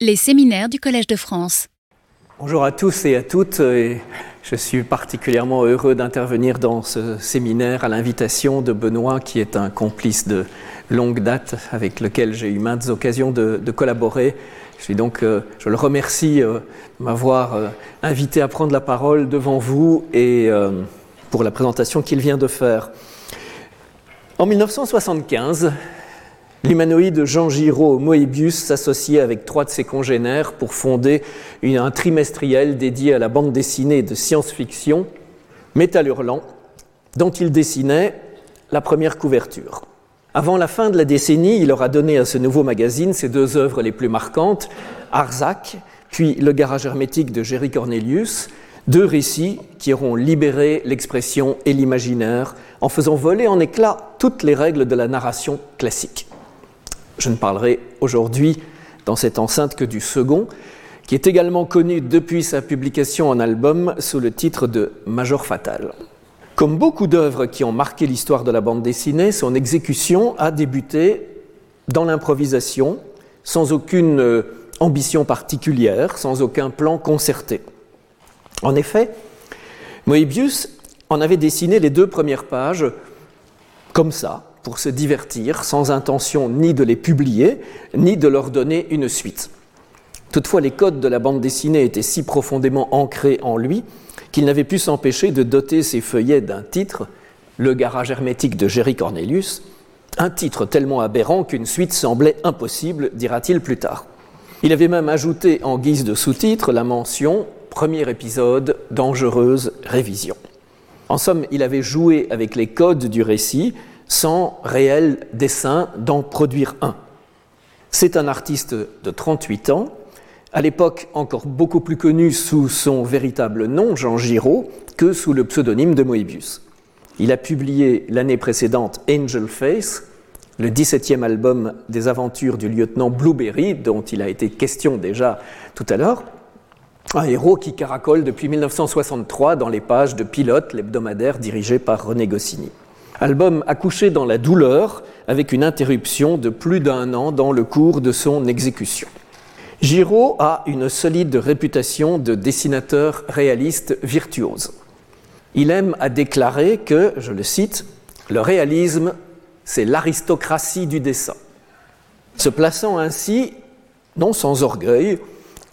Les séminaires du Collège de France. Bonjour à tous et à toutes. Je suis particulièrement heureux d'intervenir dans ce séminaire à l'invitation de Benoît, qui est un complice de longue date avec lequel j'ai eu maintes occasions de, collaborer. Je, suis donc, euh, je le remercie euh, de m'avoir euh, invité à prendre la parole devant vous et pour la présentation qu'il vient de faire. En 1975, L'humanoïde Jean Giraud Moebius s'associait avec trois de ses congénères pour fonder un trimestriel dédié à la bande dessinée de science-fiction, Métal Hurlant, dont il dessinait la première couverture. Avant la fin de la décennie, il aura donné à ce nouveau magazine ses deux œuvres les plus marquantes, Arzac, puis Le garage hermétique de Jerry Cornelius, deux récits qui auront libéré l'expression et l'imaginaire en faisant voler en éclats toutes les règles de la narration classique. Je ne parlerai aujourd'hui dans cette enceinte que du second, qui est également connu depuis sa publication en album sous le titre de Major Fatal. Comme beaucoup d'œuvres qui ont marqué l'histoire de la bande dessinée, son exécution a débuté dans l'improvisation, sans aucune euh, ambition particulière, sans aucun plan concerté. En effet, Moebius en avait dessiné les deux premières pages comme ça, pour se divertir, sans intention ni de les publier, ni de leur donner une suite. Toutefois, les codes de la bande dessinée étaient si profondément ancrés en lui qu'il n'avait pu s'empêcher de doter ses feuillets d'un titre, Le garage hermétique de Jerry Cornelius, un titre tellement aberrant qu'une suite semblait impossible, dira-t-il plus tard. Il avait même ajouté en guise de sous-titre la mention Premier épisode, dangereuse révision. En somme, il avait joué avec les codes du récit sans réel dessein d'en produire un. C'est un artiste de 38 ans, à l'époque encore beaucoup plus connu sous son véritable nom, Jean Giraud, que sous le pseudonyme de Moebius. Il a publié l'année précédente Angel Face, le 17e album des aventures du lieutenant Blueberry, dont il a été question déjà tout à l'heure, un héros qui caracole depuis 1963 dans les pages de Pilote, l'hebdomadaire dirigé par René Goscinny. Album accouché dans la douleur, avec une interruption de plus d'un an dans le cours de son exécution. Giraud a une solide réputation de dessinateur réaliste virtuose. Il aime à déclarer que, je le cite, le réalisme, c'est l'aristocratie du dessin, se plaçant ainsi, non sans orgueil,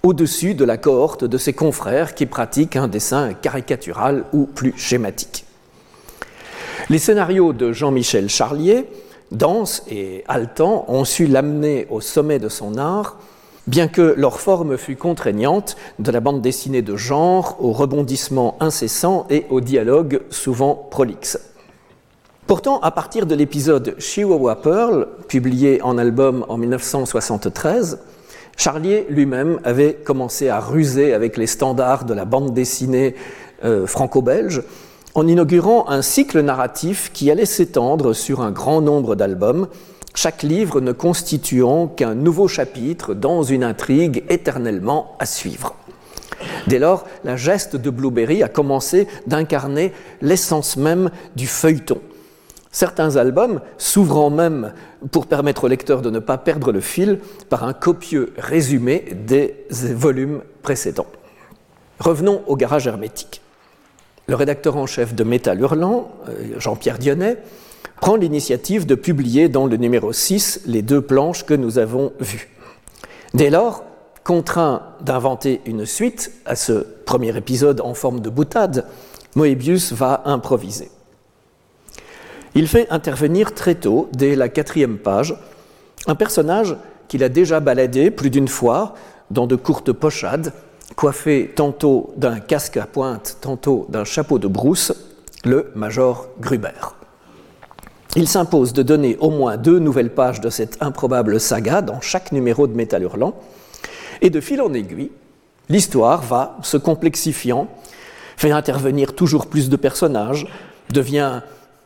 au-dessus de la cohorte de ses confrères qui pratiquent un dessin caricatural ou plus schématique. Les scénarios de Jean-Michel Charlier, denses et haletants, ont su l'amener au sommet de son art, bien que leur forme fût contraignante, de la bande dessinée de genre au rebondissement incessant et au dialogue souvent prolixe. Pourtant, à partir de l'épisode Chihuahua Pearl, publié en album en 1973, Charlier lui-même avait commencé à ruser avec les standards de la bande dessinée euh, franco-belge en inaugurant un cycle narratif qui allait s'étendre sur un grand nombre d'albums, chaque livre ne constituant qu'un nouveau chapitre dans une intrigue éternellement à suivre. Dès lors, la geste de Blueberry a commencé d'incarner l'essence même du feuilleton. Certains albums s'ouvrant même pour permettre au lecteur de ne pas perdre le fil par un copieux résumé des volumes précédents. Revenons au garage hermétique le rédacteur en chef de Métal Hurlant, euh, Jean-Pierre Dionnet, prend l'initiative de publier dans le numéro 6 les deux planches que nous avons vues. Dès lors, contraint d'inventer une suite à ce premier épisode en forme de boutade, Moebius va improviser. Il fait intervenir très tôt, dès la quatrième page, un personnage qu'il a déjà baladé plus d'une fois dans de courtes pochades, coiffé tantôt d'un casque à pointe, tantôt d'un chapeau de brousse, le major Gruber. Il s'impose de donner au moins deux nouvelles pages de cette improbable saga dans chaque numéro de Métal Hurlant, et de fil en aiguille, l'histoire va se complexifiant, fait intervenir toujours plus de personnages, devient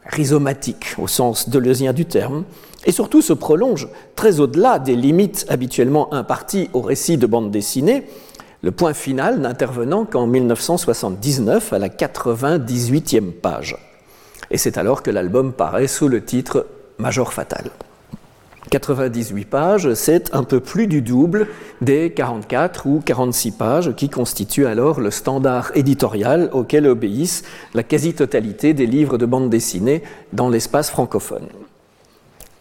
rhizomatique au sens deleuzien du terme, et surtout se prolonge très au-delà des limites habituellement imparties au récit de bande dessinée, le point final n'intervenant qu'en 1979 à la 98e page. Et c'est alors que l'album paraît sous le titre Major Fatal. 98 pages, c'est un peu plus du double des 44 ou 46 pages qui constituent alors le standard éditorial auquel obéissent la quasi-totalité des livres de bande dessinée dans l'espace francophone.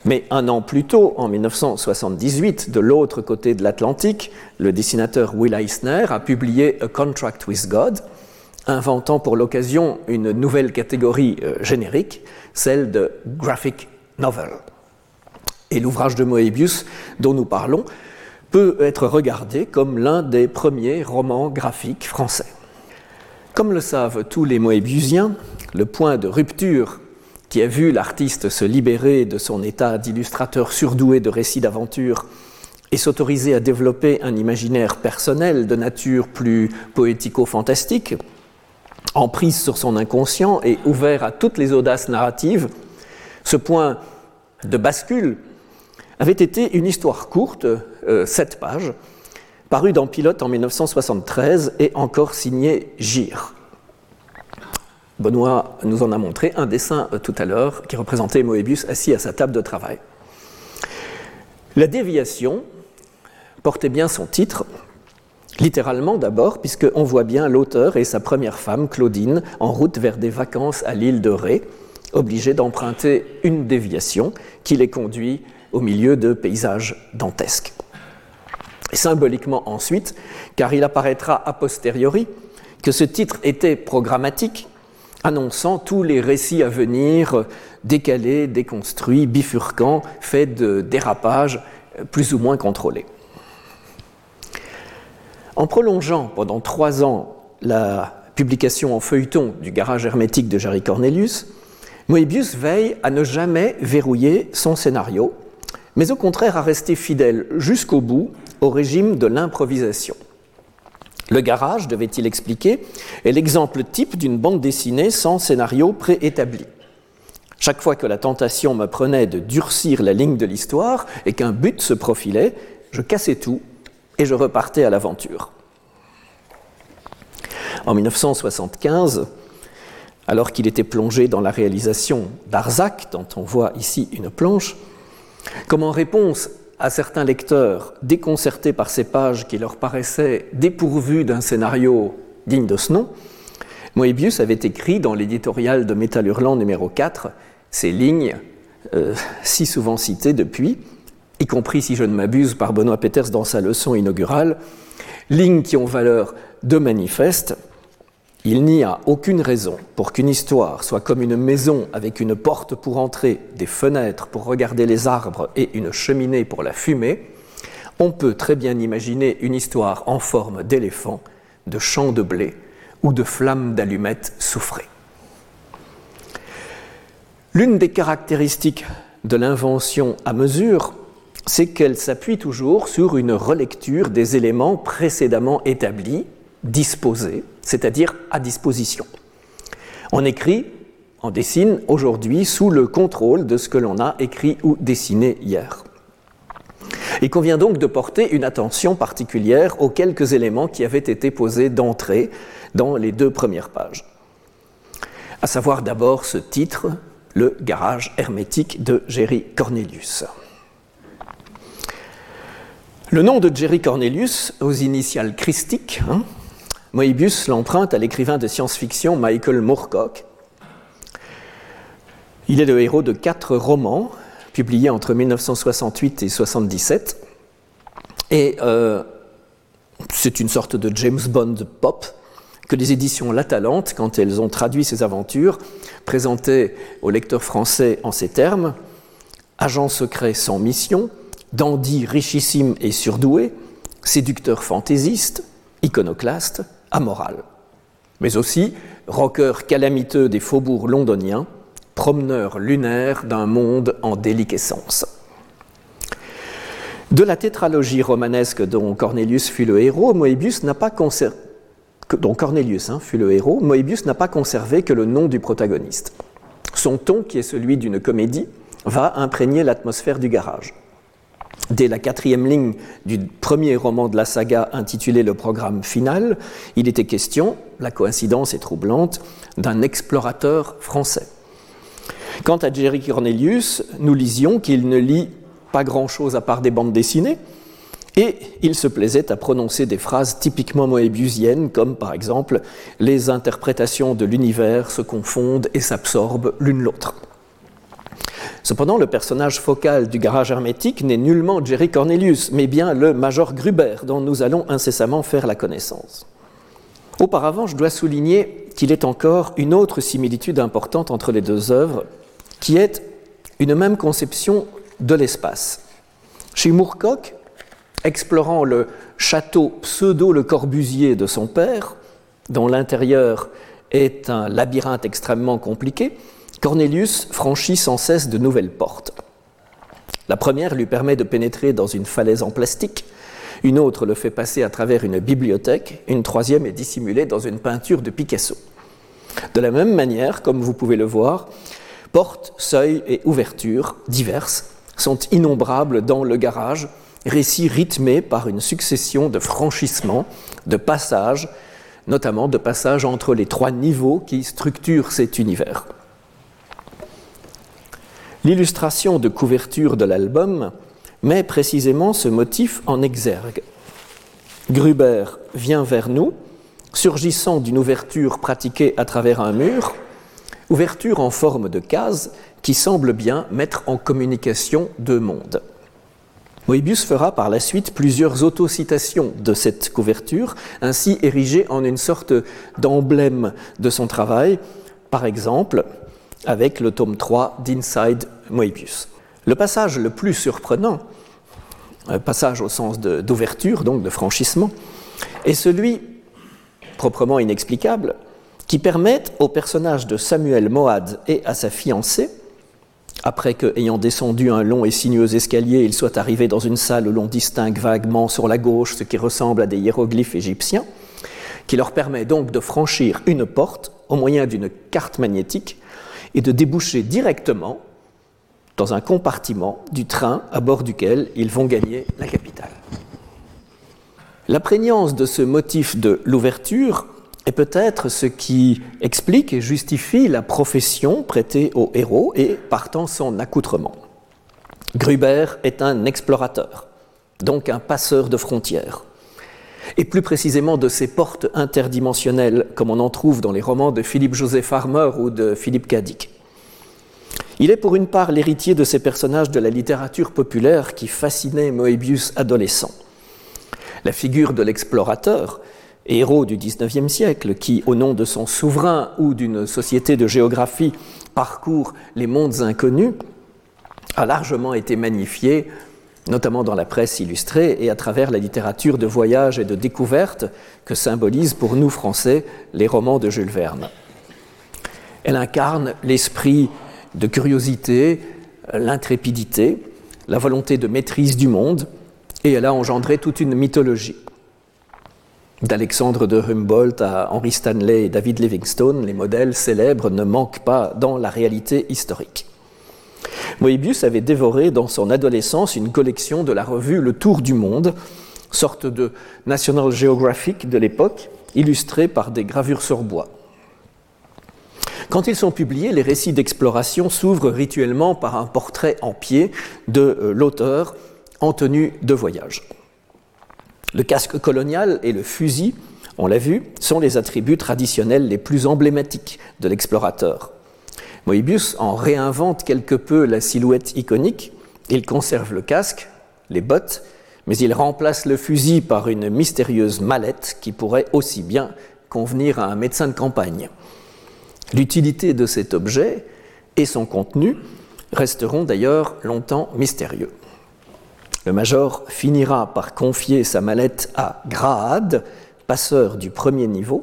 Mais un an plus tôt, en 1978, de l'autre côté de l'Atlantique, le dessinateur Will Eisner a publié A Contract with God, inventant pour l'occasion une nouvelle catégorie euh, générique, celle de graphic novel. Et l'ouvrage de Moebius dont nous parlons peut être regardé comme l'un des premiers romans graphiques français. Comme le savent tous les Moebiusiens, le point de rupture qui a vu l'artiste se libérer de son état d'illustrateur surdoué de récits d'aventure et s'autoriser à développer un imaginaire personnel de nature plus poético-fantastique, en prise sur son inconscient et ouvert à toutes les audaces narratives, ce point de bascule avait été une histoire courte, euh, sept pages, parue dans Pilote en 1973 et encore signée Gire. Benoît nous en a montré un dessin euh, tout à l'heure qui représentait Moebius assis à sa table de travail. La déviation portait bien son titre, littéralement d'abord, puisqu'on voit bien l'auteur et sa première femme, Claudine, en route vers des vacances à l'île de Ré, obligés d'emprunter une déviation qui les conduit au milieu de paysages dantesques. Symboliquement ensuite, car il apparaîtra a posteriori que ce titre était programmatique, annonçant tous les récits à venir décalés, déconstruits, bifurquants, faits de dérapages plus ou moins contrôlés. En prolongeant pendant trois ans la publication en feuilleton du garage hermétique de Jerry Cornelius, Moebius veille à ne jamais verrouiller son scénario, mais au contraire à rester fidèle jusqu'au bout au régime de l'improvisation. Le garage, devait-il expliquer, est l'exemple type d'une bande dessinée sans scénario préétabli. Chaque fois que la tentation me prenait de durcir la ligne de l'histoire et qu'un but se profilait, je cassais tout et je repartais à l'aventure. En 1975, alors qu'il était plongé dans la réalisation d'Arzac, dont on voit ici une planche, comme en réponse à certains lecteurs déconcertés par ces pages qui leur paraissaient dépourvues d'un scénario digne de ce nom, Moebius avait écrit dans l'éditorial de Métal Hurlant numéro 4 ces lignes euh, si souvent citées depuis, y compris si je ne m'abuse par Benoît Peters dans sa leçon inaugurale, lignes qui ont valeur de manifeste il n'y a aucune raison pour qu'une histoire soit comme une maison avec une porte pour entrer, des fenêtres pour regarder les arbres et une cheminée pour la fumer. On peut très bien imaginer une histoire en forme d'éléphant, de champ de blé ou de flammes d'allumettes souffrées. L'une des caractéristiques de l'invention à mesure, c'est qu'elle s'appuie toujours sur une relecture des éléments précédemment établis, disposés, c'est-à-dire à disposition. On écrit, on dessine aujourd'hui sous le contrôle de ce que l'on a écrit ou dessiné hier. Il convient donc de porter une attention particulière aux quelques éléments qui avaient été posés d'entrée dans les deux premières pages. À savoir d'abord ce titre, le garage hermétique de Jerry Cornelius. Le nom de Jerry Cornelius, aux initiales christiques, hein, Moebius l'emprunte à l'écrivain de science-fiction Michael Moorcock. Il est le héros de quatre romans publiés entre 1968 et 1977. Et euh, c'est une sorte de James Bond pop que les éditions La Talente, quand elles ont traduit ses aventures, présentaient aux lecteurs français en ces termes agent secret sans mission, dandy richissime et surdoué, séducteur fantaisiste, iconoclaste, amoral, mais aussi rocker calamiteux des faubourgs londoniens, promeneur lunaire d'un monde en déliquescence. De la tétralogie romanesque dont Cornelius fut le héros, Moebius hein, fut le héros, Moebius n'a pas conservé que le nom du protagoniste. Son ton, qui est celui d'une comédie, va imprégner l'atmosphère du garage. Dès la quatrième ligne du premier roman de la saga intitulé Le programme final, il était question, la coïncidence est troublante, d'un explorateur français. Quant à Jerry Cornelius, nous lisions qu'il ne lit pas grand-chose à part des bandes dessinées, et il se plaisait à prononcer des phrases typiquement moébiusiennes, comme par exemple Les interprétations de l'univers se confondent et s'absorbent l'une l'autre. Cependant, le personnage focal du garage hermétique n'est nullement Jerry Cornelius, mais bien le Major Gruber, dont nous allons incessamment faire la connaissance. Auparavant, je dois souligner qu'il est encore une autre similitude importante entre les deux œuvres, qui est une même conception de l'espace. Chez Moorcock, explorant le château pseudo-le Corbusier de son père, dont l'intérieur est un labyrinthe extrêmement compliqué, Cornelius franchit sans cesse de nouvelles portes. La première lui permet de pénétrer dans une falaise en plastique, une autre le fait passer à travers une bibliothèque, une troisième est dissimulée dans une peinture de Picasso. De la même manière, comme vous pouvez le voir, portes, seuils et ouvertures diverses sont innombrables dans le garage, récit rythmé par une succession de franchissements, de passages, notamment de passages entre les trois niveaux qui structurent cet univers. L'illustration de couverture de l'album met précisément ce motif en exergue. Gruber vient vers nous, surgissant d'une ouverture pratiquée à travers un mur, ouverture en forme de case qui semble bien mettre en communication deux mondes. Moebius fera par la suite plusieurs autocitations de cette couverture, ainsi érigée en une sorte d'emblème de son travail, par exemple avec le tome 3 d'Inside Moebius. Le passage le plus surprenant, un passage au sens d'ouverture, donc de franchissement, est celui proprement inexplicable qui permet au personnage de Samuel Moad et à sa fiancée après que, ayant descendu un long et sinueux escalier, il soit arrivé dans une salle où l'on distingue vaguement sur la gauche ce qui ressemble à des hiéroglyphes égyptiens, qui leur permet donc de franchir une porte au moyen d'une carte magnétique et de déboucher directement dans un compartiment du train à bord duquel ils vont gagner la capitale. La prégnance de ce motif de l'ouverture est peut-être ce qui explique et justifie la profession prêtée au héros et partant son accoutrement. Gruber est un explorateur, donc un passeur de frontières, et plus précisément de ces portes interdimensionnelles comme on en trouve dans les romans de Philippe Joseph Farmer ou de Philippe Cadic. Il est pour une part l'héritier de ces personnages de la littérature populaire qui fascinaient Moebius adolescent. La figure de l'explorateur héros du XIXe siècle, qui, au nom de son souverain ou d'une société de géographie, parcourt les mondes inconnus, a largement été magnifié, notamment dans la presse illustrée et à travers la littérature de voyage et de découverte que symbolisent pour nous Français les romans de Jules Verne. Elle incarne l'esprit de curiosité, l'intrépidité, la volonté de maîtrise du monde, et elle a engendré toute une mythologie d'Alexandre de Humboldt à Henry Stanley et David Livingstone, les modèles célèbres ne manquent pas dans la réalité historique. Moebius avait dévoré dans son adolescence une collection de la revue Le Tour du Monde, sorte de National Geographic de l'époque, illustrée par des gravures sur bois. Quand ils sont publiés, les récits d'exploration s'ouvrent rituellement par un portrait en pied de euh, l'auteur en tenue de voyage. Le casque colonial et le fusil, on l'a vu, sont les attributs traditionnels les plus emblématiques de l'explorateur. Moebius en réinvente quelque peu la silhouette iconique, il conserve le casque, les bottes, mais il remplace le fusil par une mystérieuse mallette qui pourrait aussi bien convenir à un médecin de campagne. L'utilité de cet objet et son contenu resteront d'ailleurs longtemps mystérieux. Le major finira par confier sa mallette à Grahad, passeur du premier niveau,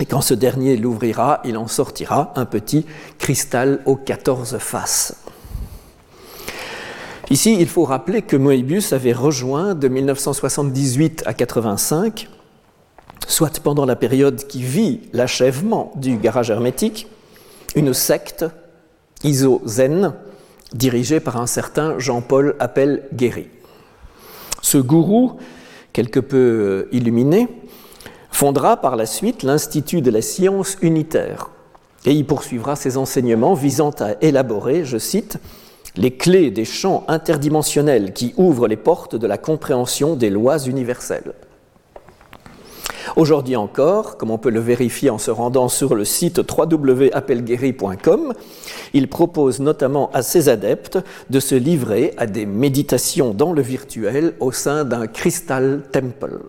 et quand ce dernier l'ouvrira, il en sortira un petit cristal aux 14 faces. Ici, il faut rappeler que Moebius avait rejoint de 1978 à 85, soit pendant la période qui vit l'achèvement du garage hermétique, une secte, iso-zen, dirigé par un certain Jean-Paul Appel Guéry. Ce gourou, quelque peu illuminé, fondera par la suite l'Institut de la science unitaire et y poursuivra ses enseignements visant à élaborer, je cite, les clés des champs interdimensionnels qui ouvrent les portes de la compréhension des lois universelles. Aujourd'hui encore, comme on peut le vérifier en se rendant sur le site www.appelguéry.com, il propose notamment à ses adeptes de se livrer à des méditations dans le virtuel au sein d'un Crystal Temple.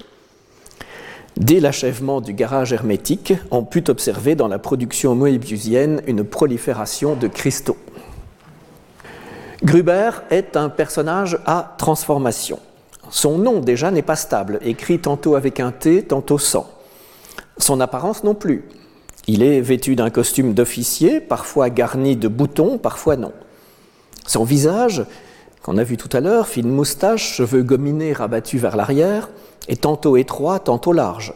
Dès l'achèvement du garage hermétique, on put observer dans la production moebiusienne une prolifération de cristaux. Gruber est un personnage à transformation. Son nom déjà n'est pas stable, écrit tantôt avec un T, tantôt sans. Son apparence non plus. Il est vêtu d'un costume d'officier, parfois garni de boutons, parfois non. Son visage, qu'on a vu tout à l'heure, fine moustache, cheveux gominés rabattus vers l'arrière, est tantôt étroit, tantôt large.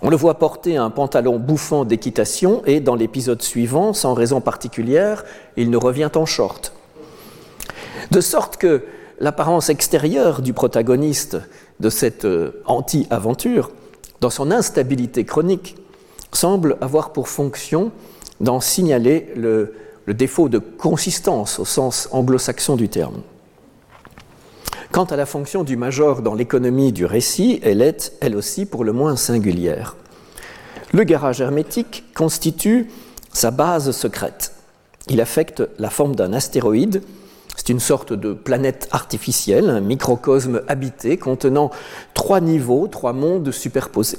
On le voit porter un pantalon bouffant d'équitation et dans l'épisode suivant, sans raison particulière, il ne revient en short. De sorte que l'apparence extérieure du protagoniste de cette euh, anti-aventure, dans son instabilité chronique, semble avoir pour fonction d'en signaler le, défaut de consistance au sens anglo-saxon du terme. Quant à la fonction du major dans l'économie du récit, elle est, elle aussi, pour le moins singulière. Le garage hermétique constitue sa base secrète. Il affecte la forme d'un astéroïde c'est une sorte de planète artificielle, un microcosme habité contenant trois niveaux, trois mondes superposés.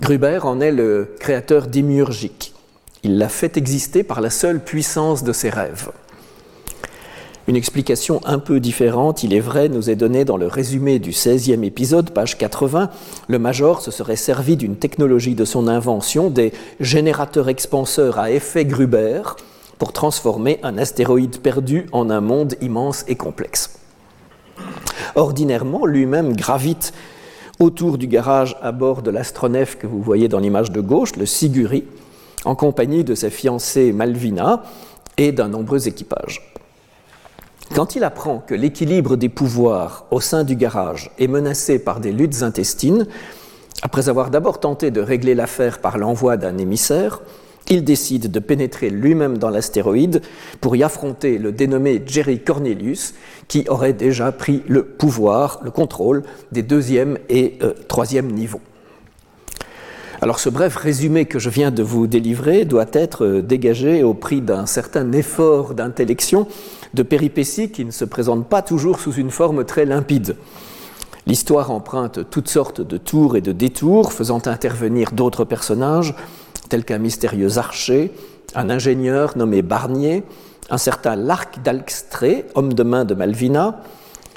Gruber en est le créateur démiurgique. Il l'a fait exister par la seule puissance de ses rêves. Une explication un peu différente, il est vrai, nous est donnée dans le résumé du 16e épisode, page 80. Le Major se serait servi d'une technologie de son invention, des générateurs expanseurs à effet Gruber, pour transformer un astéroïde perdu en un monde immense et complexe. Ordinairement, lui-même gravite autour du garage à bord de l'astronef que vous voyez dans l'image de gauche, le Siguri, en compagnie de sa fiancée Malvina et d'un nombreux équipage. Quand il apprend que l'équilibre des pouvoirs au sein du garage est menacé par des luttes intestines, après avoir d'abord tenté de régler l'affaire par l'envoi d'un émissaire, il décide de pénétrer lui-même dans l'astéroïde pour y affronter le dénommé Jerry Cornelius, qui aurait déjà pris le pouvoir, le contrôle des deuxième et euh, troisième niveaux. Alors ce bref résumé que je viens de vous délivrer doit être euh, dégagé au prix d'un certain effort d'intellection, de péripéties qui ne se présentent pas toujours sous une forme très limpide. L'histoire emprunte toutes sortes de tours et de détours, faisant intervenir d'autres personnages, tels qu'un mystérieux archer, un ingénieur nommé Barnier, un certain Larc d'Alxtré, homme de main de Malvina,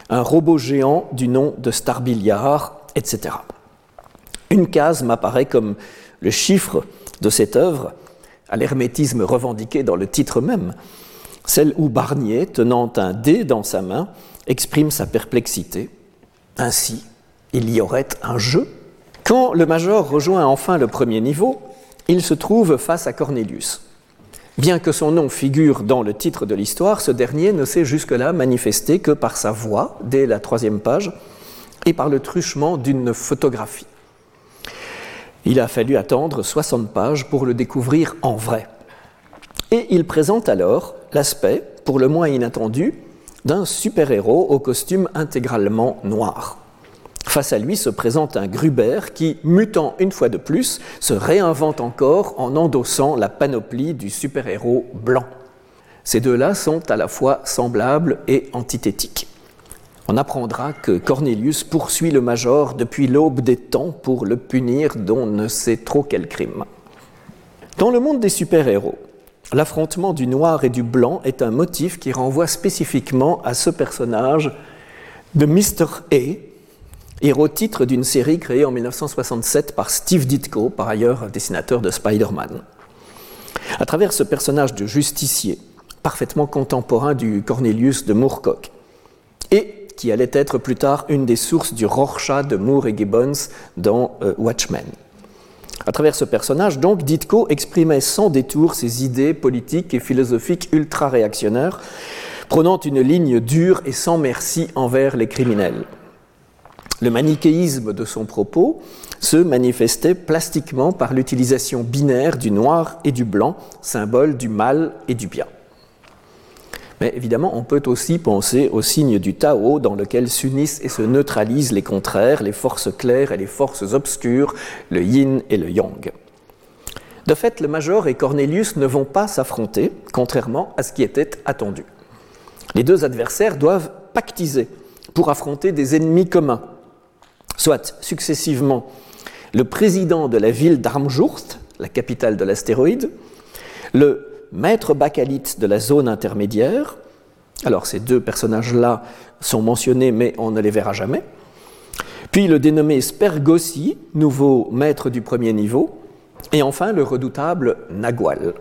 un robot géant du nom de Starbilliard, etc. Une case m'apparaît comme le chiffre de cette œuvre, à l'hermétisme revendiqué dans le titre même, celle où Barnier, tenant un dé dans sa main, exprime sa perplexité. Ainsi, il y aurait un jeu. Quand le major rejoint enfin le premier niveau, il se trouve face à Cornelius. Bien que son nom figure dans le titre de l'histoire, ce dernier ne s'est jusque-là manifesté que par sa voix, dès la troisième page, et par le truchement d'une photographie. Il a fallu attendre 60 pages pour le découvrir en vrai. Et il présente alors l'aspect, pour le moins inattendu, d'un super-héros au costume intégralement noir. Face à lui se présente un Gruber qui, mutant une fois de plus, se réinvente encore en endossant la panoplie du super-héros blanc. Ces deux-là sont à la fois semblables et antithétiques. On apprendra que Cornelius poursuit le Major depuis l'aube des temps pour le punir dont ne sait trop quel crime. Dans le monde des super-héros, l'affrontement du noir et du blanc est un motif qui renvoie spécifiquement à ce personnage de Mr. A, héros titre d'une série créée en 1967 par Steve Ditko, par ailleurs dessinateur de Spider-Man. À travers ce personnage de justicier, parfaitement contemporain du Cornelius de Moorcock, qui allait être plus tard une des sources du Rorschach de Moore et Gibbons dans euh, Watchmen. À travers ce personnage, donc, Ditko exprimait sans détour ses idées politiques et philosophiques ultra-réactionnaires, prenant une ligne dure et sans merci envers les criminels. Le manichéisme de son propos se manifestait plastiquement par l'utilisation binaire du noir et du blanc, symbole du mal et du bien. Mais évidemment, on peut aussi penser au signe du Tao dans lequel s'unissent et se neutralisent les contraires, les forces claires et les forces obscures, le yin et le yang. De fait, le Major et Cornelius ne vont pas s'affronter, contrairement à ce qui était attendu. Les deux adversaires doivent pactiser pour affronter des ennemis communs, soit successivement le président de la ville d'Armjurst, la capitale de l'astéroïde, le maître bacalite de la zone intermédiaire. Alors ces deux personnages-là sont mentionnés, mais on ne les verra jamais. Puis le dénommé Spergossi, nouveau maître du premier niveau. Et enfin le redoutable Nagual.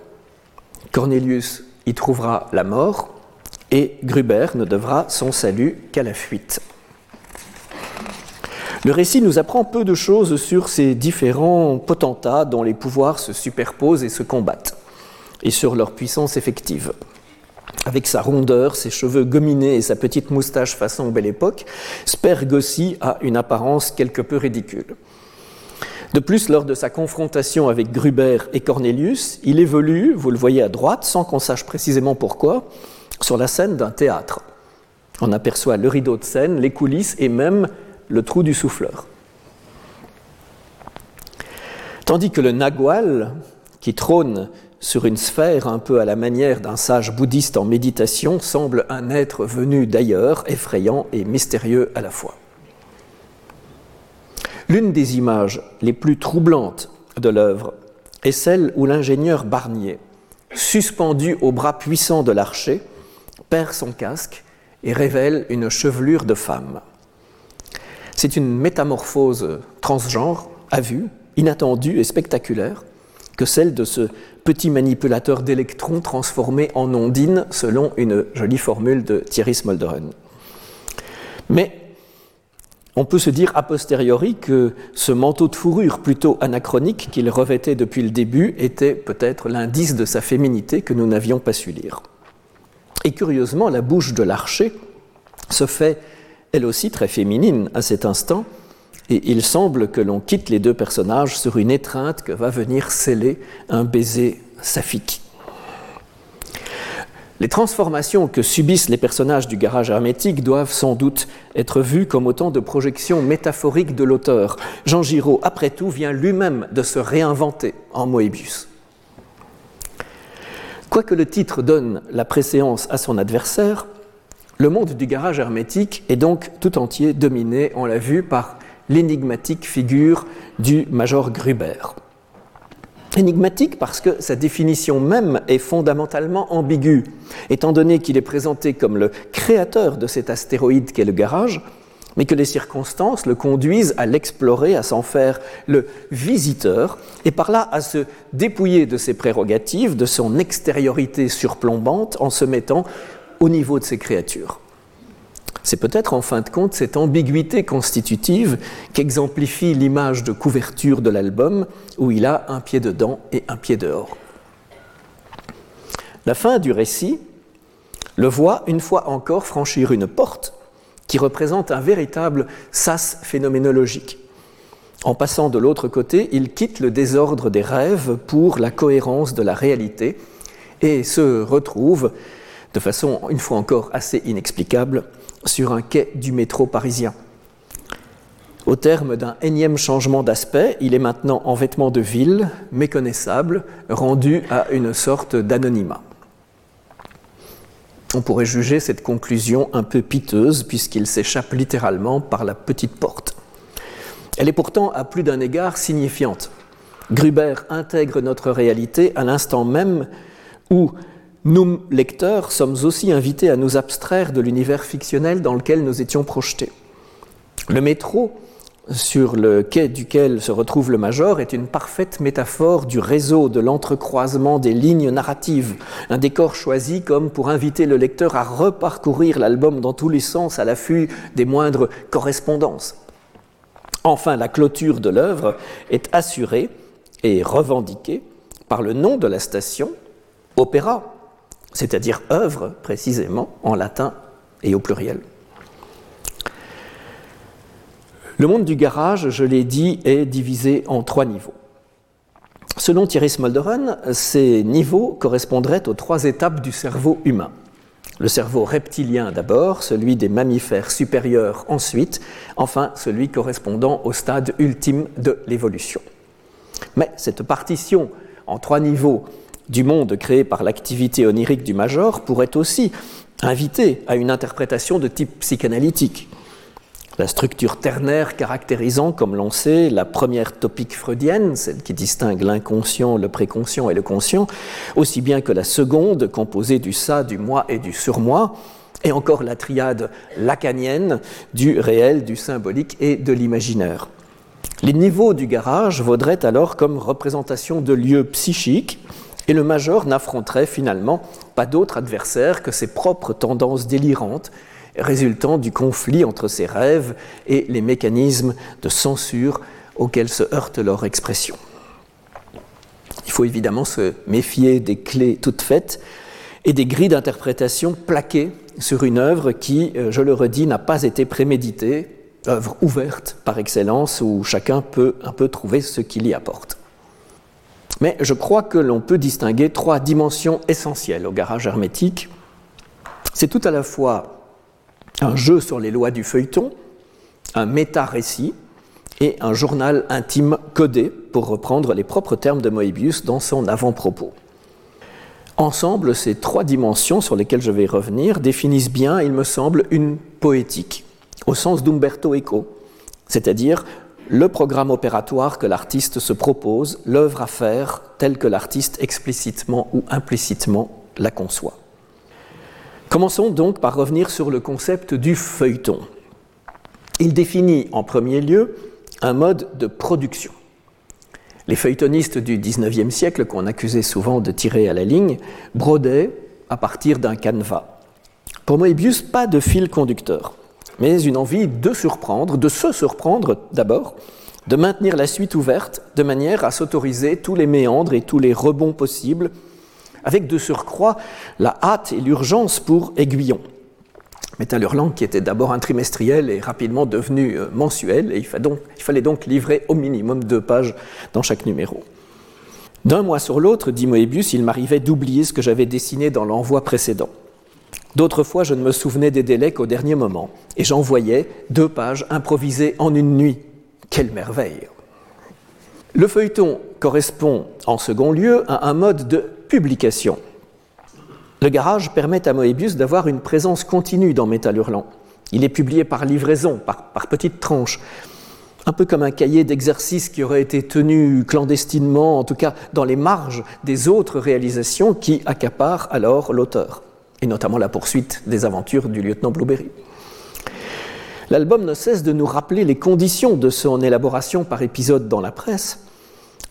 Cornelius y trouvera la mort et Gruber ne devra son salut qu'à la fuite. Le récit nous apprend peu de choses sur ces différents potentats dont les pouvoirs se superposent et se combattent, et sur leur puissance effective. Avec sa rondeur, ses cheveux gominés et sa petite moustache façon belle époque, Spergossi a une apparence quelque peu ridicule. De plus, lors de sa confrontation avec Gruber et Cornelius, il évolue, vous le voyez à droite, sans qu'on sache précisément pourquoi, sur la scène d'un théâtre. On aperçoit le rideau de scène, les coulisses et même le trou du souffleur. Tandis que le Nagual, qui trône sur une sphère un peu à la manière d'un sage bouddhiste en méditation, semble un être venu d'ailleurs, effrayant et mystérieux à la fois. L'une des images les plus troublantes de l'œuvre est celle où l'ingénieur Barnier, suspendu au bras puissant de l'archer, perd son casque et révèle une chevelure de femme. C'est une métamorphose transgenre, à vue, inattendue et spectaculaire, que celle de ce petit manipulateur d'électrons transformé en ondine, selon une jolie formule de Thierry Smolderen. Mais on peut se dire a posteriori que ce manteau de fourrure plutôt anachronique qu'il revêtait depuis le début était peut-être l'indice de sa féminité que nous n'avions pas su lire. Et curieusement, la bouche de l'archer se fait elle aussi très féminine à cet instant, et il semble que l'on quitte les deux personnages sur une étreinte que va venir sceller un baiser saphique. Les transformations que subissent les personnages du garage hermétique doivent sans doute être vues comme autant de projections métaphoriques de l'auteur. Jean Giraud, après tout, vient lui-même de se réinventer en Moebius. Quoique le titre donne la préséance à son adversaire, le monde du garage hermétique est donc tout entier dominé, on l'a vu, par l'énigmatique figure du major Gruber. Énigmatique parce que sa définition même est fondamentalement ambiguë, étant donné qu'il est présenté comme le créateur de cet astéroïde qu'est le garage, mais que les circonstances le conduisent à l'explorer, à s'en faire le visiteur, et par là à se dépouiller de ses prérogatives, de son extériorité surplombante, en se mettant au niveau de ces créatures. C'est peut-être en fin de compte cette ambiguïté constitutive qu'exemplifie l'image de couverture de l'album où il a un pied dedans et un pied dehors. La fin du récit le voit une fois encore franchir une porte qui représente un véritable sas phénoménologique. En passant de l'autre côté, il quitte le désordre des rêves pour la cohérence de la réalité et se retrouve de façon, une fois encore, assez inexplicable, sur un quai du métro parisien. Au terme d'un énième changement d'aspect, il est maintenant en vêtements de ville, méconnaissable, rendu à une sorte d'anonymat. On pourrait juger cette conclusion un peu piteuse puisqu'il s'échappe littéralement par la petite porte. Elle est pourtant à plus d'un égard signifiante. Gruber intègre notre réalité à l'instant même où nous, lecteurs, sommes aussi invités à nous abstraire de l'univers fictionnel dans lequel nous étions projetés. Le métro, sur le quai duquel se retrouve le Major, est une parfaite métaphore du réseau, de l'entrecroisement des lignes narratives, un décor choisi comme pour inviter le lecteur à reparcourir l'album dans tous les sens à l'affût des moindres correspondances. Enfin, la clôture de l'œuvre est assurée et revendiquée par le nom de la station, Opéra, c'est-à-dire œuvre précisément en latin et au pluriel. Le monde du garage, je l'ai dit, est divisé en trois niveaux. Selon Thierry Smolderen, ces niveaux correspondraient aux trois étapes du cerveau humain. Le cerveau reptilien d'abord, celui des mammifères supérieurs ensuite, enfin celui correspondant au stade ultime de l'évolution. Mais cette partition en trois niveaux du monde créé par l'activité onirique du major pourrait aussi inviter à une interprétation de type psychanalytique. La structure ternaire caractérisant, comme l'on sait, la première topique freudienne, celle qui distingue l'inconscient, le préconscient et le conscient, aussi bien que la seconde, composée du ça, du moi et du surmoi, et encore la triade lacanienne du réel, du symbolique et de l'imaginaire. Les niveaux du garage vaudraient alors comme représentation de lieux psychiques, et le major n'affronterait finalement pas d'autre adversaire que ses propres tendances délirantes résultant du conflit entre ses rêves et les mécanismes de censure auxquels se heurte leur expression. Il faut évidemment se méfier des clés toutes faites et des grilles d'interprétation plaquées sur une œuvre qui, euh, je le redis, n'a pas été préméditée, œuvre ouverte par excellence où chacun peut un peu trouver ce qu'il y apporte. Mais je crois que l'on peut distinguer trois dimensions essentielles au garage hermétique. C'est tout à la fois un jeu sur les lois du feuilleton, un méta-récit et un journal intime codé, pour reprendre les propres termes de Moebius dans son avant-propos. Ensemble, ces trois dimensions sur lesquelles je vais revenir définissent bien, il me semble, une poétique, au sens d'Umberto Eco, c'est-à-dire le programme opératoire que l'artiste se propose, l'œuvre à faire telle que l'artiste explicitement ou implicitement la conçoit. Commençons donc par revenir sur le concept du feuilleton. Il définit en premier lieu un mode de production. Les feuilletonistes du XIXe siècle, qu'on accusait souvent de tirer à la ligne, brodaient à partir d'un canevas. Pour Moebius, pas de fil conducteur, mais une envie de surprendre, de se surprendre d'abord, de maintenir la suite ouverte de manière à s'autoriser tous les méandres et tous les rebonds possibles avec de surcroît la hâte et l'urgence pour Aiguillon. Hurlant, qui était d'abord un trimestriel et rapidement devenu euh, mensuel, et il fallait donc livrer au minimum deux pages dans chaque numéro. D'un mois sur l'autre, dit Moebius, il m'arrivait d'oublier ce que j'avais dessiné dans l'envoi précédent. D'autres fois, je ne me souvenais des délais qu'au dernier moment, et j'envoyais deux pages improvisées en une nuit. Quelle merveille Le feuilleton correspond en second lieu à un mode de publication. Le garage permet à Moebius d'avoir une présence continue dans Métal Hurlant. Il est publié par livraison, par, par petites tranches, un peu comme un cahier d'exercice qui aurait été tenu clandestinement, en tout cas dans les marges des autres réalisations qui accaparent alors l'auteur, et notamment la poursuite des aventures du lieutenant Blueberry. L'album ne cesse de nous rappeler les conditions de son élaboration par épisode dans la presse,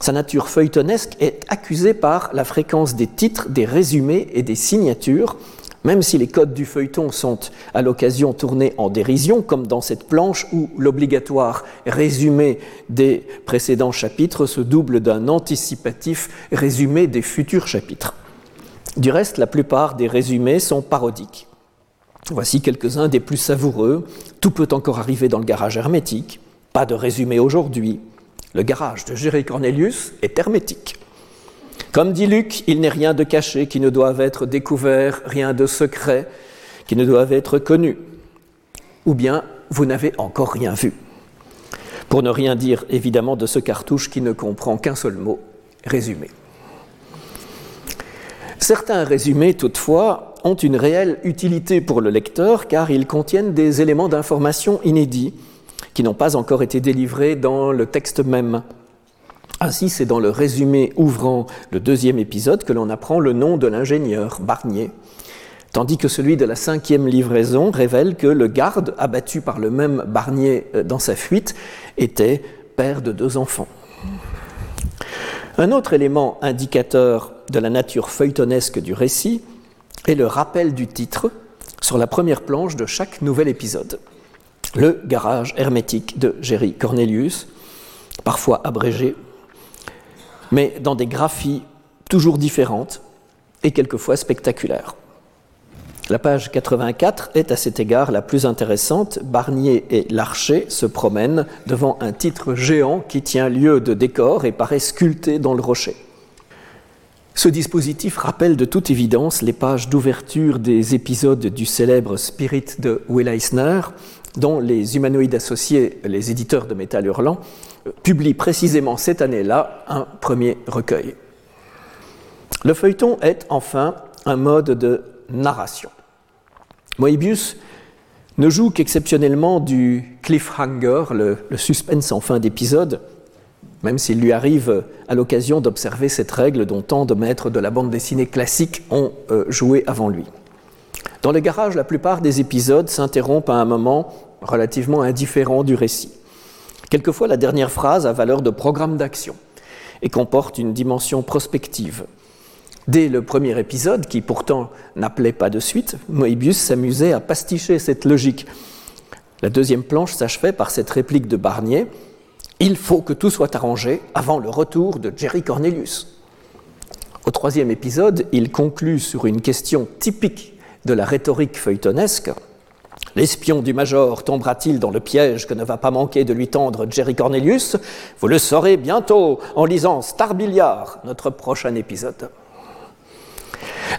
sa nature feuilletonesque est accusée par la fréquence des titres, des résumés et des signatures, même si les codes du feuilleton sont à l'occasion tournés en dérision, comme dans cette planche où l'obligatoire résumé des précédents chapitres se double d'un anticipatif résumé des futurs chapitres. Du reste, la plupart des résumés sont parodiques. Voici quelques-uns des plus savoureux. Tout peut encore arriver dans le garage hermétique. Pas de résumé aujourd'hui. Le garage de Jerry Cornelius est hermétique. Comme dit Luc, il n'est rien de caché qui ne doive être découvert, rien de secret qui ne doive être connu. Ou bien vous n'avez encore rien vu. Pour ne rien dire évidemment de ce cartouche qui ne comprend qu'un seul mot, résumé. Certains résumés, toutefois, ont une réelle utilité pour le lecteur car ils contiennent des éléments d'information inédits qui n'ont pas encore été délivrés dans le texte même. Ainsi, c'est dans le résumé ouvrant le deuxième épisode que l'on apprend le nom de l'ingénieur, Barnier, tandis que celui de la cinquième livraison révèle que le garde, abattu par le même Barnier euh, dans sa fuite, était père de deux enfants. Un autre élément indicateur de la nature feuilletonesque du récit est le rappel du titre sur la première planche de chaque nouvel épisode le garage hermétique de Jerry Cornelius, parfois abrégé, mais dans des graphies toujours différentes et quelquefois spectaculaires. La page 84 est à cet égard la plus intéressante. Barnier et Larcher se promènent devant un titre géant qui tient lieu de décor et paraît sculpté dans le rocher. Ce dispositif rappelle de toute évidence les pages d'ouverture des épisodes du célèbre Spirit de Will Eisner, dont les humanoïdes associés, les éditeurs de Métal Hurlant, publient précisément cette année-là un premier recueil. Le feuilleton est enfin un mode de narration. Moebius ne joue qu'exceptionnellement du cliffhanger, le, le suspense en fin d'épisode, même s'il lui arrive à l'occasion d'observer cette règle dont tant de maîtres de la bande dessinée classique ont euh, joué avant lui. Dans le garage, la plupart des épisodes s'interrompent à un moment relativement indifférent du récit. Quelquefois, la dernière phrase a valeur de programme d'action et comporte une dimension prospective. Dès le premier épisode, qui pourtant n'appelait pas de suite, Moebius s'amusait à pasticher cette logique. La deuxième planche s'achevait par cette réplique de Barnier il faut que tout soit arrangé avant le retour de Jerry Cornelius. Au troisième épisode, il conclut sur une question typique de la rhétorique feuilletonesque. L'espion du Major tombera-t-il dans le piège que ne va pas manquer de lui tendre Jerry Cornelius? Vous le saurez bientôt en lisant Star Billiard, notre prochain épisode.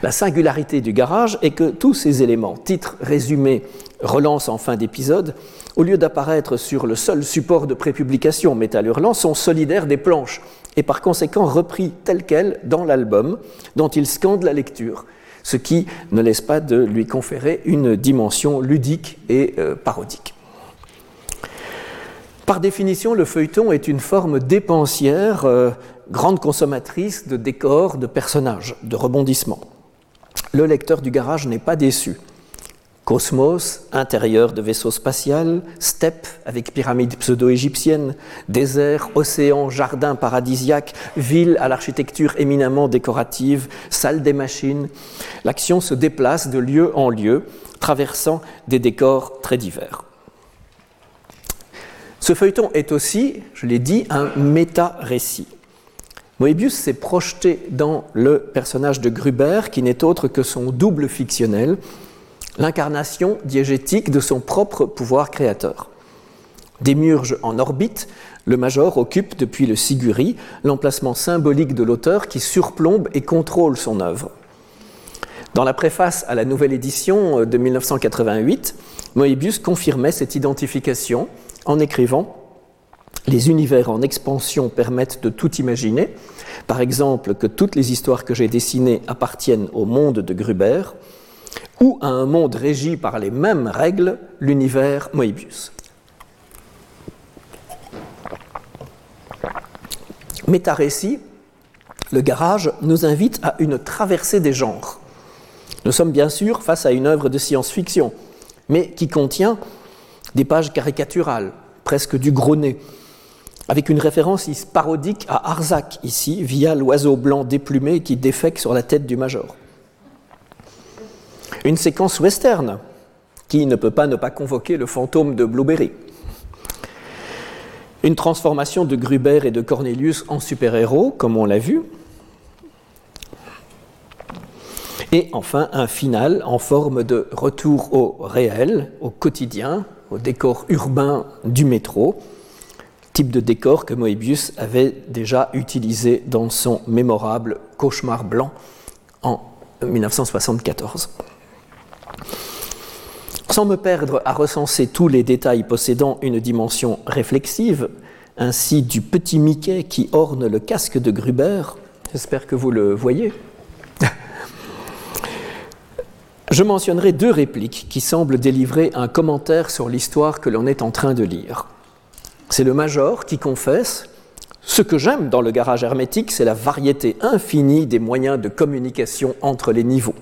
La singularité du garage est que tous ces éléments, titres, résumés, relance en fin d'épisode, au lieu d'apparaître sur le seul support de prépublication Métal Hurlant, sont solidaires des planches et par conséquent repris tels quels dans l'album dont ils scandent la lecture, ce qui ne laisse pas de lui conférer une dimension ludique et euh, parodique. Par définition, le feuilleton est une forme dépensière, euh, grande consommatrice de décors, de personnages, de rebondissements. Le lecteur du garage n'est pas déçu. Cosmos, intérieur de vaisseau spatial, steppe avec pyramide pseudo-égyptienne, désert, océan, jardin paradisiaque, ville à l'architecture éminemment décorative, salle des machines. L'action se déplace de lieu en lieu, traversant des décors très divers. Ce feuilleton est aussi, je l'ai dit, un méta-récit. Moebius s'est projeté dans le personnage de Gruber, qui n'est autre que son double fictionnel, l'incarnation diégétique de son propre pouvoir créateur. Démurge en orbite, le Major occupe depuis le Siguri l'emplacement symbolique de l'auteur qui surplombe et contrôle son œuvre. Dans la préface à la nouvelle édition de 1988, Moebius confirmait cette identification en écrivant Les univers en expansion permettent de tout imaginer, par exemple que toutes les histoires que j'ai dessinées appartiennent au monde de Gruber, ou à un monde régi par les mêmes règles, l'univers Moebius. Métarécit, le garage, nous invite à une traversée des genres. Nous sommes bien sûr face à une œuvre de science-fiction, mais qui contient des pages caricaturales, presque du gros nez, avec une référence parodique à Arzac ici, via l'oiseau blanc déplumé qui défèque sur la tête du major. Une séquence western qui ne peut pas ne pas convoquer le fantôme de Blueberry. Une transformation de Gruber et de Cornelius en super-héros, comme on l'a vu. Et enfin, un final en forme de retour au réel, au quotidien, au décor urbain du métro, type de décor que Moebius avait déjà utilisé dans son mémorable Cauchemar blanc en 1974. Sans me perdre à recenser tous les détails possédant une dimension réflexive, ainsi du petit Mickey qui orne le casque de Gruber, j'espère que vous le voyez, je mentionnerai deux répliques qui semblent délivrer un commentaire sur l'histoire que l'on est en train de lire. C'est le major qui confesse Ce que j'aime dans le garage hermétique, c'est la variété infinie des moyens de communication entre les niveaux.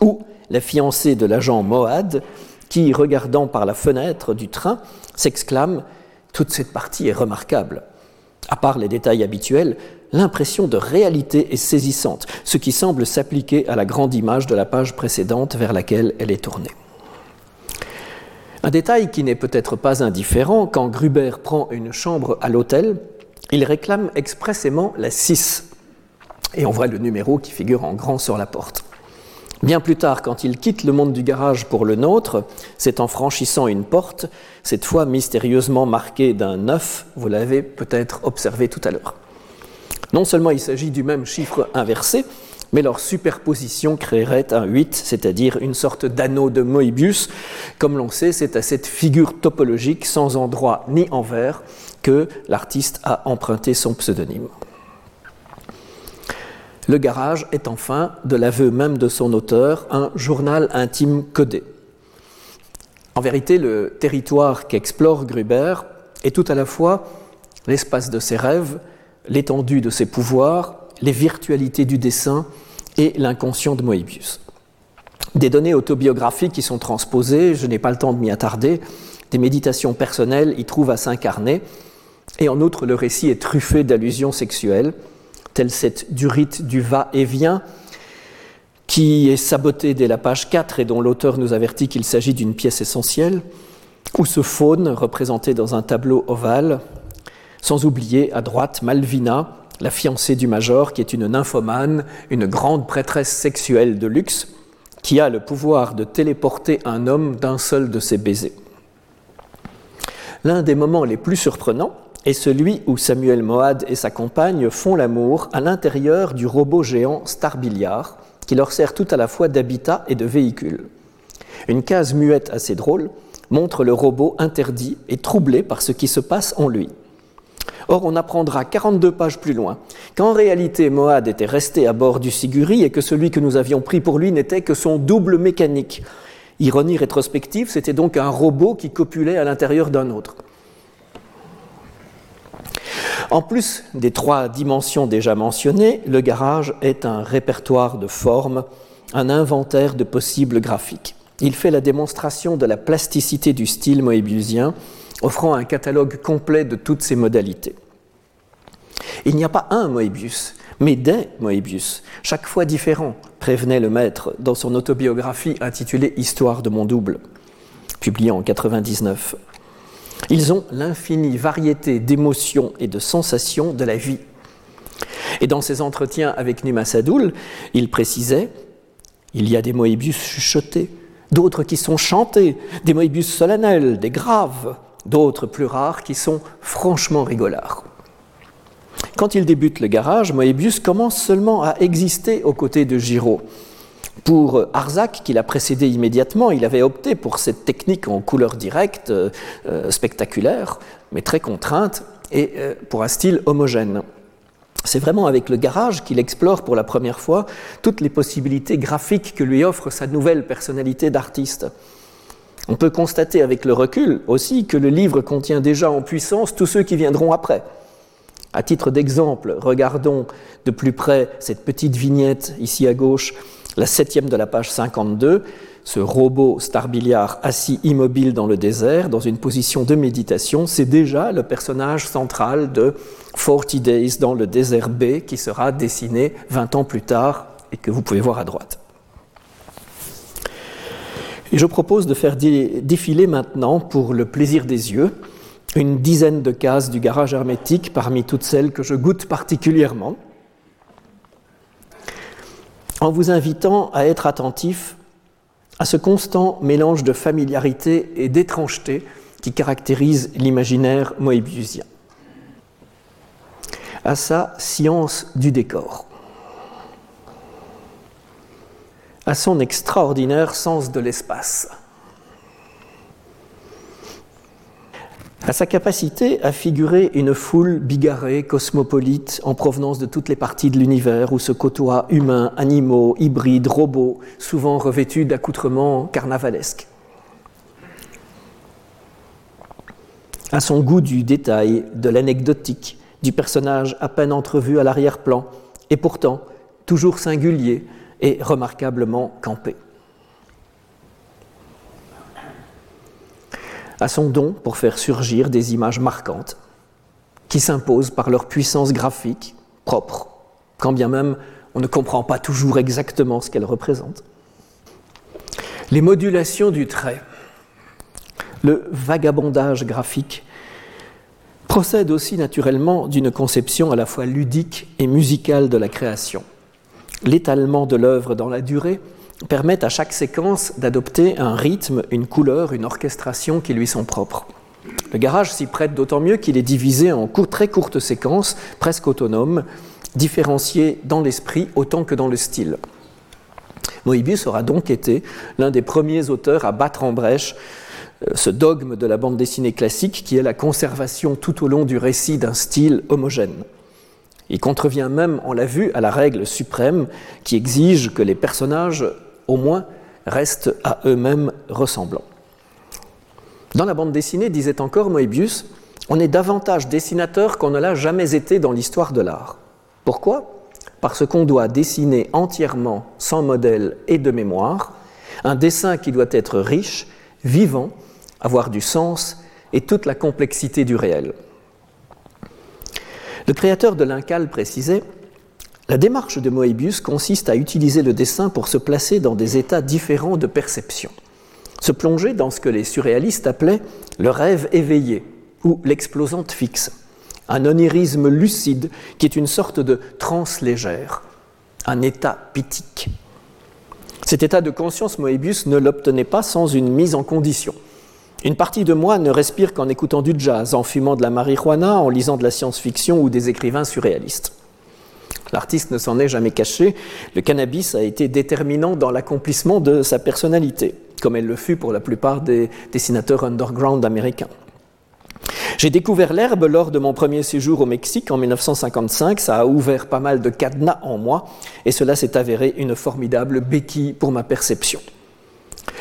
Ou la fiancée de l'agent Moad, qui, regardant par la fenêtre du train, s'exclame Toute cette partie est remarquable. À part les détails habituels, l'impression de réalité est saisissante, ce qui semble s'appliquer à la grande image de la page précédente vers laquelle elle est tournée. Un détail qui n'est peut-être pas indifférent, quand Gruber prend une chambre à l'hôtel, il réclame expressément la 6. Et on voit le numéro qui figure en grand sur la porte. Bien plus tard, quand il quitte le monde du garage pour le nôtre, c'est en franchissant une porte, cette fois mystérieusement marquée d'un 9, vous l'avez peut-être observé tout à l'heure. Non seulement il s'agit du même chiffre inversé, mais leur superposition créerait un 8, c'est-à-dire une sorte d'anneau de Moebius. Comme l'on sait, c'est à cette figure topologique sans endroit ni envers que l'artiste a emprunté son pseudonyme. Le garage est enfin, de l'aveu même de son auteur, un journal intime codé. En vérité, le territoire qu'explore Gruber est tout à la fois l'espace de ses rêves, l'étendue de ses pouvoirs, les virtualités du dessin et l'inconscient de Moebius. Des données autobiographiques qui sont transposées, je n'ai pas le temps de m'y attarder, des méditations personnelles y trouvent à s'incarner, et en outre le récit est truffé d'allusions sexuelles, telle cette durite du va-et-vient, qui est sabotée dès la page 4 et dont l'auteur nous avertit qu'il s'agit d'une pièce essentielle, ou ce faune représenté dans un tableau ovale, sans oublier à droite Malvina, la fiancée du major, qui est une nymphomane, une grande prêtresse sexuelle de luxe, qui a le pouvoir de téléporter un homme d'un seul de ses baisers. L'un des moments les plus surprenants, est celui où Samuel Moad et sa compagne font l'amour à l'intérieur du robot géant Star Billiard, qui leur sert tout à la fois d'habitat et de véhicule. Une case muette assez drôle montre le robot interdit et troublé par ce qui se passe en lui. Or, on apprendra 42 pages plus loin qu'en réalité Moad était resté à bord du Siguri et que celui que nous avions pris pour lui n'était que son double mécanique. Ironie rétrospective, c'était donc un robot qui copulait à l'intérieur d'un autre. En plus des trois dimensions déjà mentionnées, le garage est un répertoire de formes, un inventaire de possibles graphiques. Il fait la démonstration de la plasticité du style moébusien, offrant un catalogue complet de toutes ses modalités. Il n'y a pas un Moebius, mais des Moebius, chaque fois différents, prévenait le maître dans son autobiographie intitulée Histoire de mon double, publiée en 1999. Ils ont l'infinie variété d'émotions et de sensations de la vie. Et dans ses entretiens avec Numa Sadoul, il précisait il y a des Moebius chuchotés, d'autres qui sont chantés, des Moebius solennels, des graves, d'autres plus rares qui sont franchement rigolards. Quand il débute le garage, Moebius commence seulement à exister aux côtés de Giraud. Pour Arzac, qui l'a précédé immédiatement, il avait opté pour cette technique en couleur directe, euh, euh, spectaculaire, mais très contrainte, et euh, pour un style homogène. C'est vraiment avec le garage qu'il explore pour la première fois toutes les possibilités graphiques que lui offre sa nouvelle personnalité d'artiste. On peut constater avec le recul aussi que le livre contient déjà en puissance tous ceux qui viendront après. À titre d'exemple, regardons de plus près cette petite vignette ici à gauche la septième de la page 52, ce robot Starbilliard assis immobile dans le désert, dans une position de méditation, c'est déjà le personnage central de Forty Days dans le désert B qui sera dessiné 20 ans plus tard et que vous pouvez voir à droite. Et je propose de faire défiler maintenant, pour le plaisir des yeux, une dizaine de cases du garage hermétique parmi toutes celles que je goûte particulièrement en vous invitant à être attentif à ce constant mélange de familiarité et d'étrangeté qui caractérise l'imaginaire moébusien, à sa science du décor, à son extraordinaire sens de l'espace. À sa capacité à figurer une foule bigarrée, cosmopolite, en provenance de toutes les parties de l'univers où se côtoient humains, animaux, hybrides, robots, souvent revêtus d'accoutrements carnavalesques. À son goût du détail, de l'anecdotique, du personnage à peine entrevu à l'arrière-plan, et pourtant toujours singulier et remarquablement campé. À son don pour faire surgir des images marquantes qui s'imposent par leur puissance graphique propre, quand bien même on ne comprend pas toujours exactement ce qu'elles représentent. Les modulations du trait, le vagabondage graphique procèdent aussi naturellement d'une conception à la fois ludique et musicale de la création. L'étalement de l'œuvre dans la durée permettent à chaque séquence d'adopter un rythme, une couleur, une orchestration qui lui sont propres. Le garage s'y prête d'autant mieux qu'il est divisé en très courtes séquences, presque autonomes, différenciée dans l'esprit autant que dans le style. Moebius aura donc été l'un des premiers auteurs à battre en brèche euh, ce dogme de la bande dessinée classique qui est la conservation tout au long du récit d'un style homogène. Il contrevient même, on l'a vu, à la règle suprême qui exige que les personnages, au moins, restent à eux-mêmes ressemblants. Dans la bande dessinée, disait encore Moebius, on est davantage dessinateur qu'on ne l'a jamais été dans l'histoire de l'art. Pourquoi? Parce qu'on doit dessiner entièrement, sans modèle et de mémoire, un dessin qui doit être riche, vivant, avoir du sens et toute la complexité du réel. Le créateur de l'Incal précisait La démarche de Moebius consiste à utiliser le dessin pour se placer dans des états différents de perception, se plonger dans ce que les surréalistes appelaient le rêve éveillé ou l'explosante fixe un onirisme lucide qui est une sorte de transe légère, un état pythique. Cet état de conscience, Moebius ne l'obtenait pas sans une mise en condition. Une partie de moi ne respire qu'en écoutant du jazz, en fumant de la marijuana, en lisant de la science-fiction ou des écrivains surréalistes. L'artiste ne s'en est jamais caché, le cannabis a été déterminant dans l'accomplissement de sa personnalité, comme elle le fut pour la plupart des dessinateurs underground américains. J'ai découvert l'herbe lors de mon premier séjour au Mexique en 1955. Ça a ouvert pas mal de cadenas en moi et cela s'est avéré une formidable béquille pour ma perception.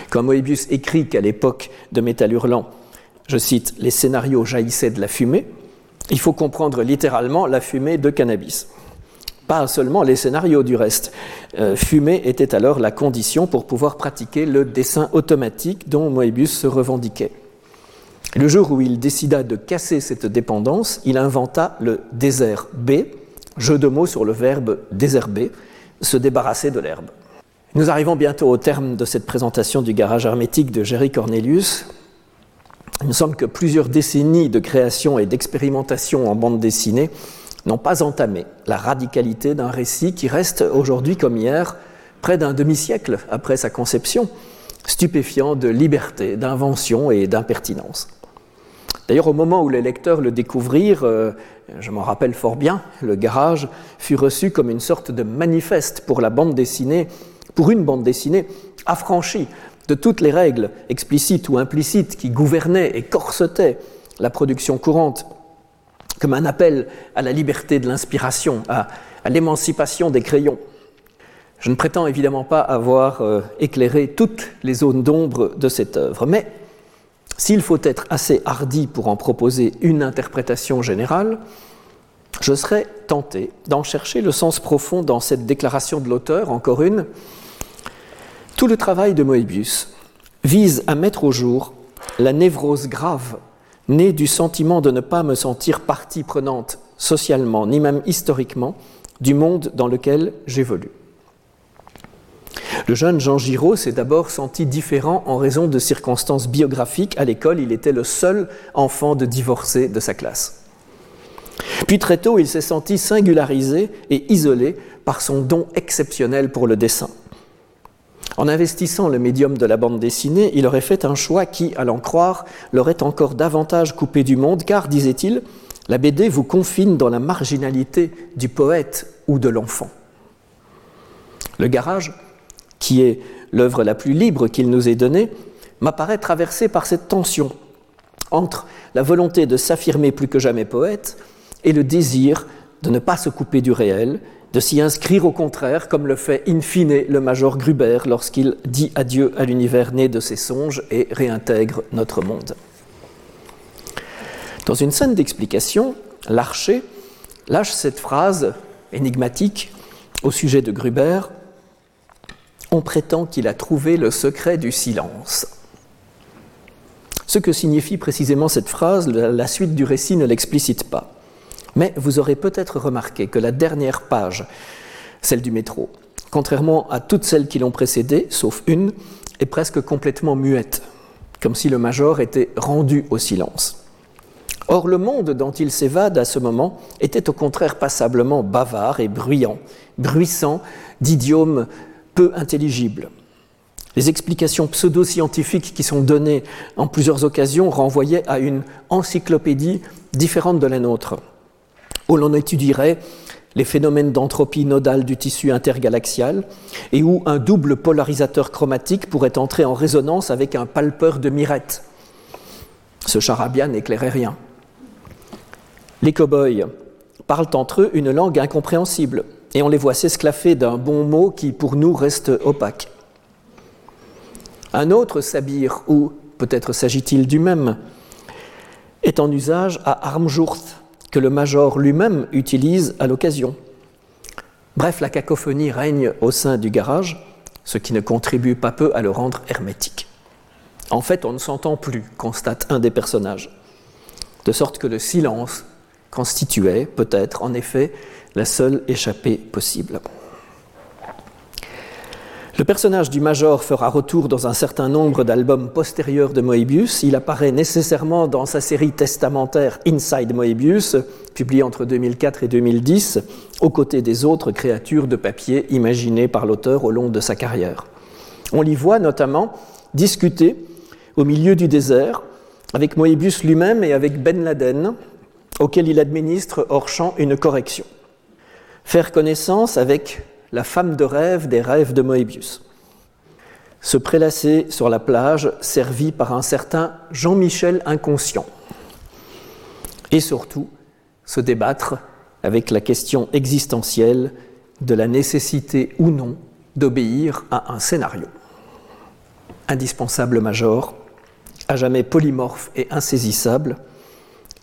Quand Moebius écrit qu'à l'époque de Métal Hurlant, je cite, les scénarios jaillissaient de la fumée, il faut comprendre littéralement la fumée de cannabis. Pas seulement les scénarios du reste. Euh, fumer était alors la condition pour pouvoir pratiquer le dessin automatique dont Moebius se revendiquait. Le jour où il décida de casser cette dépendance, il inventa le désert jeu de mots sur le verbe désherber, se débarrasser de l'herbe. Nous arrivons bientôt au terme de cette présentation du garage hermétique de Jerry Cornelius. Il me semble que plusieurs décennies de création et d'expérimentation en bande dessinée n'ont pas entamé la radicalité d'un récit qui reste aujourd'hui comme hier, près d'un demi-siècle après sa conception, stupéfiant de liberté, d'invention et d'impertinence. D'ailleurs, au moment où les lecteurs le découvrirent, euh, je m'en rappelle fort bien, le garage fut reçu comme une sorte de manifeste pour la bande dessinée, pour une bande dessinée affranchie de toutes les règles explicites ou implicites qui gouvernaient et corsetaient la production courante, comme un appel à la liberté de l'inspiration, à, l'émancipation des crayons. Je ne prétends évidemment pas avoir euh, éclairé toutes les zones d'ombre de cette œuvre, mais s'il faut être assez hardi pour en proposer une interprétation générale, je serais tenté d'en chercher le sens profond dans cette déclaration de l'auteur, encore une. Tout le travail de Moebius vise à mettre au jour la névrose grave née du sentiment de ne pas me sentir partie prenante socialement, ni même historiquement, du monde dans lequel j'évolue. Le jeune Jean Giraud s'est d'abord senti différent en raison de circonstances biographiques. À l'école, il était le seul enfant de divorcé de sa classe. Puis très tôt, il s'est senti singularisé et isolé par son don exceptionnel pour le dessin. En investissant le médium de la bande dessinée, il aurait fait un choix qui, à l'en croire, l'aurait encore davantage coupé du monde, car, disait-il, la BD vous confine dans la marginalité du poète ou de l'enfant. Le garage qui est l'œuvre la plus libre qu'il nous ait donnée, m'apparaît traversé par cette tension entre la volonté de s'affirmer plus que jamais poète et le désir de ne pas se couper du réel, de s'y inscrire au contraire, comme le fait in fine le major Gruber lorsqu'il dit adieu à l'univers né de ses songes et réintègre notre monde. Dans une scène d'explication, l'archer lâche cette phrase énigmatique au sujet de Gruber on prétend qu'il a trouvé le secret du silence. Ce que signifie précisément cette phrase, la suite du récit ne l'explicite pas. Mais vous aurez peut-être remarqué que la dernière page, celle du métro, contrairement à toutes celles qui l'ont précédée, sauf une, est presque complètement muette, comme si le major était rendu au silence. Or, le monde dont il s'évade à ce moment était au contraire passablement bavard et bruyant, bruissant d'idiomes peu intelligible. Les explications pseudo-scientifiques qui sont données en plusieurs occasions renvoyaient à une encyclopédie différente de la nôtre, où l'on étudierait les phénomènes d'entropie nodale du tissu intergalaxial, et où un double polarisateur chromatique pourrait entrer en résonance avec un palpeur de mirette. Ce charabia n'éclairait rien. Les cow-boys parlent entre eux une langue incompréhensible, et on les voit s'esclaffer d'un bon mot qui pour nous reste opaque. Un autre sabir, ou peut-être s'agit-il du même, est en usage à Armjourth, que le major lui-même utilise à l'occasion. Bref, la cacophonie règne au sein du garage, ce qui ne contribue pas peu à le rendre hermétique. En fait, on ne s'entend plus, constate un des personnages, de sorte que le silence constituait peut-être en effet la seule échappée possible. Le personnage du Major fera retour dans un certain nombre d'albums postérieurs de Moebius. Il apparaît nécessairement dans sa série testamentaire Inside Moebius, publiée entre 2004 et 2010, aux côtés des autres créatures de papier imaginées par l'auteur au long de sa carrière. On l'y voit notamment discuter au milieu du désert avec Moebius lui-même et avec Ben Laden, auquel il administre hors champ une correction. Faire connaissance avec la femme de rêve des rêves de Moebius. Se prélasser sur la plage servi par un certain Jean-Michel inconscient. Et surtout, se débattre avec la question existentielle de la nécessité ou non d'obéir à un scénario. Indispensable major, à jamais polymorphe et insaisissable,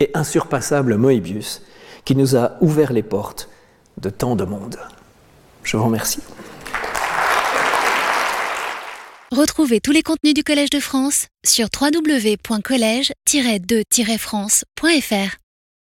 et insurpassable Moebius, qui nous a ouvert les portes de tant de monde. Je vous remercie. Retrouvez tous les contenus du Collège de France sur www.colège-2-france.fr.